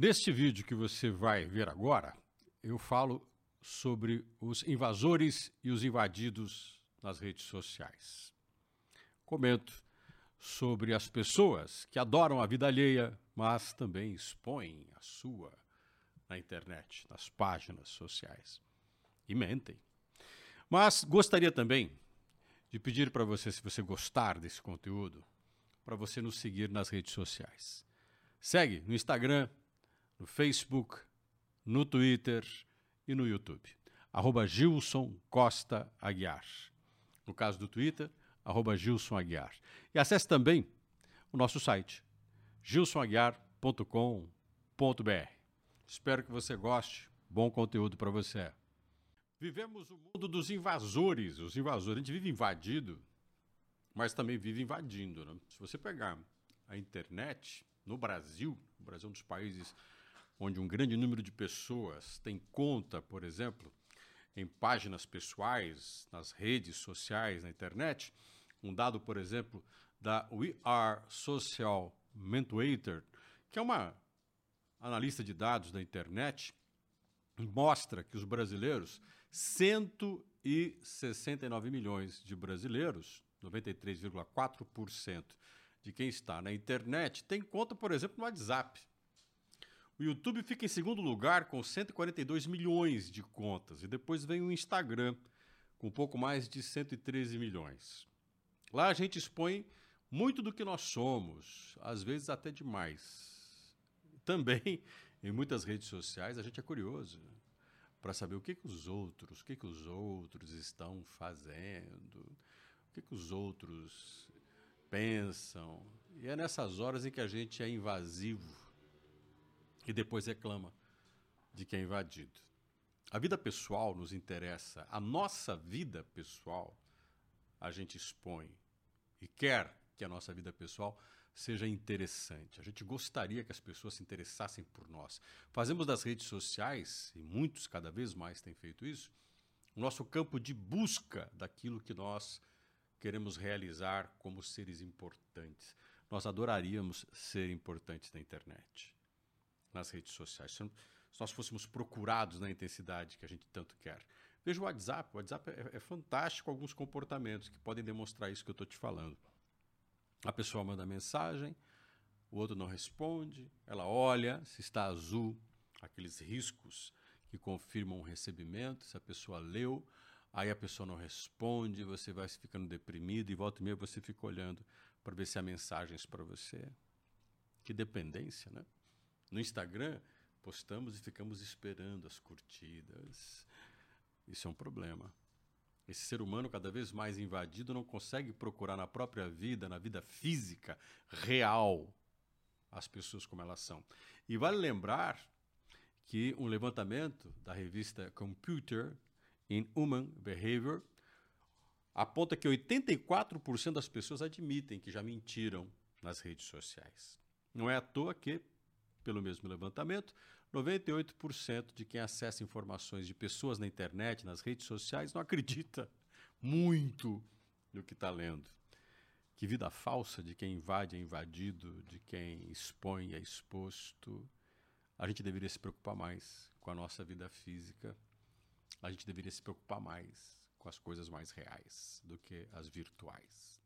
Neste vídeo que você vai ver agora, eu falo sobre os invasores e os invadidos nas redes sociais. Comento sobre as pessoas que adoram a vida alheia, mas também expõem a sua na internet, nas páginas sociais. E mentem. Mas gostaria também de pedir para você, se você gostar desse conteúdo, para você nos seguir nas redes sociais. Segue no Instagram, no Facebook, no Twitter e no YouTube. Arroba Gilson Costa Aguiar. No caso do Twitter, arroba Gilson Aguiar. E acesse também o nosso site, gilsonaguiar.com.br. Espero que você goste. Bom conteúdo para você. Vivemos o mundo dos invasores. Os invasores, a gente vive invadido, mas também vive invadindo. Né? Se você pegar a internet no Brasil, o Brasil é um dos países onde um grande número de pessoas tem conta, por exemplo, em páginas pessoais, nas redes sociais, na internet. Um dado, por exemplo, da We Are Social Mentorator, que é uma analista de dados da internet, mostra que os brasileiros 169 milhões de brasileiros, 93,4% de quem está na internet, tem conta, por exemplo, no WhatsApp. O YouTube fica em segundo lugar com 142 milhões de contas. E depois vem o Instagram, com um pouco mais de 113 milhões. Lá a gente expõe muito do que nós somos, às vezes até demais. Também, em muitas redes sociais, a gente é curioso para saber o que, que os outros, o que, que os outros estão fazendo, o que, que os outros pensam. E é nessas horas em que a gente é invasivo e depois reclama de quem é invadido. A vida pessoal nos interessa, a nossa vida pessoal a gente expõe e quer que a nossa vida pessoal seja interessante. A gente gostaria que as pessoas se interessassem por nós. Fazemos das redes sociais, e muitos cada vez mais têm feito isso, o nosso campo de busca daquilo que nós queremos realizar como seres importantes. Nós adoraríamos ser importantes na internet, nas redes sociais. Se nós fôssemos procurados na intensidade que a gente tanto quer. Veja o WhatsApp. O WhatsApp é, é fantástico alguns comportamentos que podem demonstrar isso que eu estou te falando. A pessoa manda mensagem, o outro não responde, ela olha se está azul, aqueles riscos que confirmam o recebimento, se a pessoa leu, aí a pessoa não responde, você vai ficando deprimido e volta e meia você fica olhando para ver se há mensagens para você. Que dependência, né? No Instagram, postamos e ficamos esperando as curtidas. Isso é um problema. Esse ser humano cada vez mais invadido não consegue procurar na própria vida, na vida física, real, as pessoas como elas são. E vale lembrar que um levantamento da revista Computer in Human Behavior aponta que 84% das pessoas admitem que já mentiram nas redes sociais. Não é à toa que, pelo mesmo levantamento, 98% de quem acessa informações de pessoas na internet, nas redes sociais, não acredita muito no que está lendo. Que vida falsa de quem invade é invadido, de quem expõe é exposto. A gente deveria se preocupar mais com a nossa vida física. A gente deveria se preocupar mais com as coisas mais reais do que as virtuais.